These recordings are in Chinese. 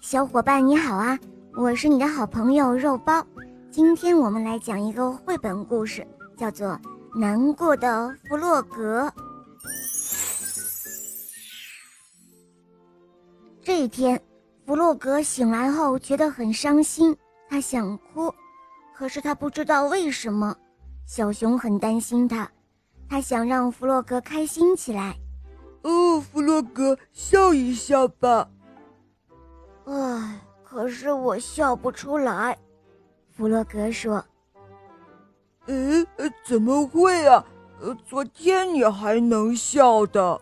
小伙伴你好啊！我是你的好朋友肉包。今天我们来讲一个绘本故事，叫做《难过的弗洛格》。这一天，弗洛格醒来后觉得很伤心，他想哭，可是他不知道为什么。小熊很担心他，他想让弗洛格开心起来。哦，弗洛格，笑一笑吧。唉，可是我笑不出来。弗洛格说：“呃，怎么会啊？呃，昨天你还能笑的。”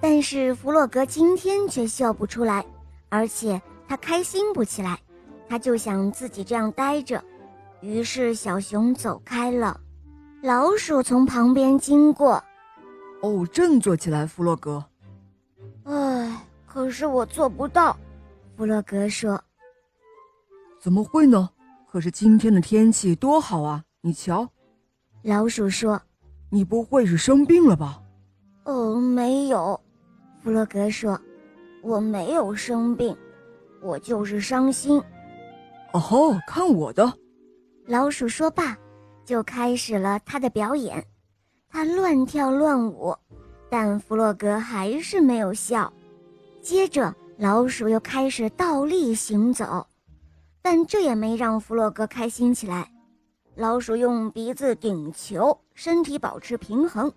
但是弗洛格今天却笑不出来，而且他开心不起来，他就想自己这样待着。于是小熊走开了，老鼠从旁边经过。哦，振作起来，弗洛格。唉，可是我做不到。弗洛格说：“怎么会呢？可是今天的天气多好啊！你瞧。”老鼠说：“你不会是生病了吧？”“哦，没有。”弗洛格说：“我没有生病，我就是伤心。”“哦吼，看我的！”老鼠说罢，就开始了他的表演。他乱跳乱舞，但弗洛格还是没有笑。接着，老鼠又开始倒立行走，但这也没让弗洛格开心起来。老鼠用鼻子顶球，身体保持平衡，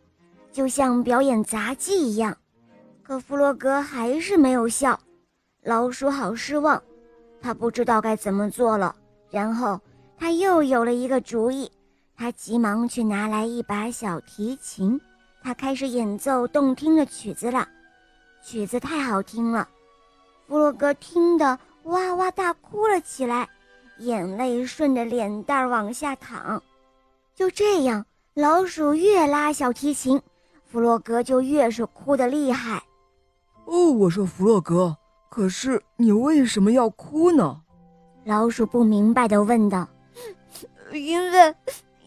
就像表演杂技一样。可弗洛格还是没有笑，老鼠好失望，他不知道该怎么做了。然后他又有了一个主意。他急忙去拿来一把小提琴，他开始演奏动听的曲子了。曲子太好听了，弗洛格听得哇哇大哭了起来，眼泪顺着脸蛋往下淌。就这样，老鼠越拉小提琴，弗洛格就越是哭得厉害。哦，我说弗洛格，可是你为什么要哭呢？老鼠不明白地问道。因为。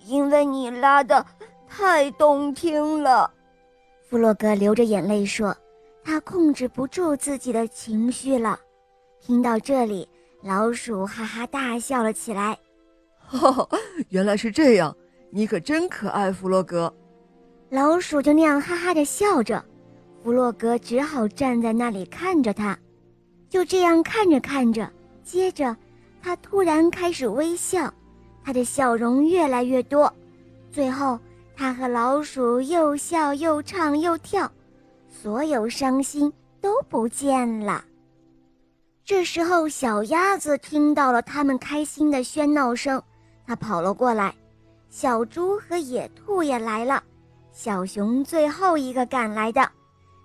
因为你拉的太动听了，弗洛格流着眼泪说：“他控制不住自己的情绪了。”听到这里，老鼠哈哈大笑了起来。哈，原来是这样，你可真可爱，弗洛格。老鼠就那样哈哈的笑着，弗洛格只好站在那里看着他。就这样看着看着，接着他突然开始微笑。他的笑容越来越多，最后他和老鼠又笑又唱又跳，所有伤心都不见了。这时候，小鸭子听到了他们开心的喧闹声，它跑了过来。小猪和野兔也来了，小熊最后一个赶来的，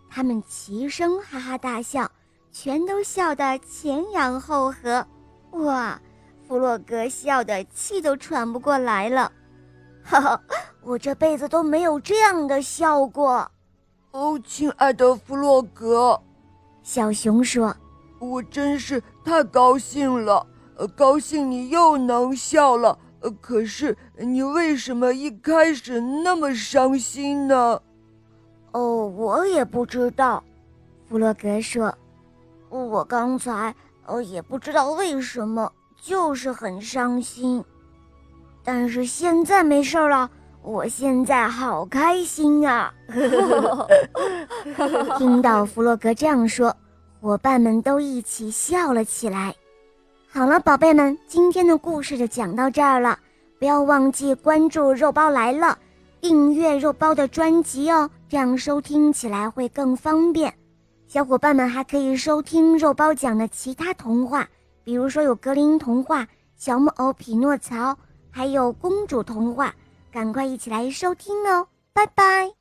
他们齐声哈哈大笑，全都笑得前仰后合。哇！弗洛格笑得气都喘不过来了，哈哈，我这辈子都没有这样的笑过。哦，亲爱的弗洛格，小熊说：“我真是太高兴了，呃，高兴你又能笑了。呃，可是你为什么一开始那么伤心呢？”哦，我也不知道，弗洛格说：“我刚才，呃，也不知道为什么。”就是很伤心，但是现在没事了，我现在好开心啊！听到弗洛格这样说，伙伴们都一起笑了起来。好了，宝贝们，今天的故事就讲到这儿了，不要忘记关注“肉包来了”，订阅肉包的专辑哦，这样收听起来会更方便。小伙伴们还可以收听肉包讲的其他童话。比如说有格林童话、小木偶匹诺曹，还有公主童话，赶快一起来收听哦！拜拜。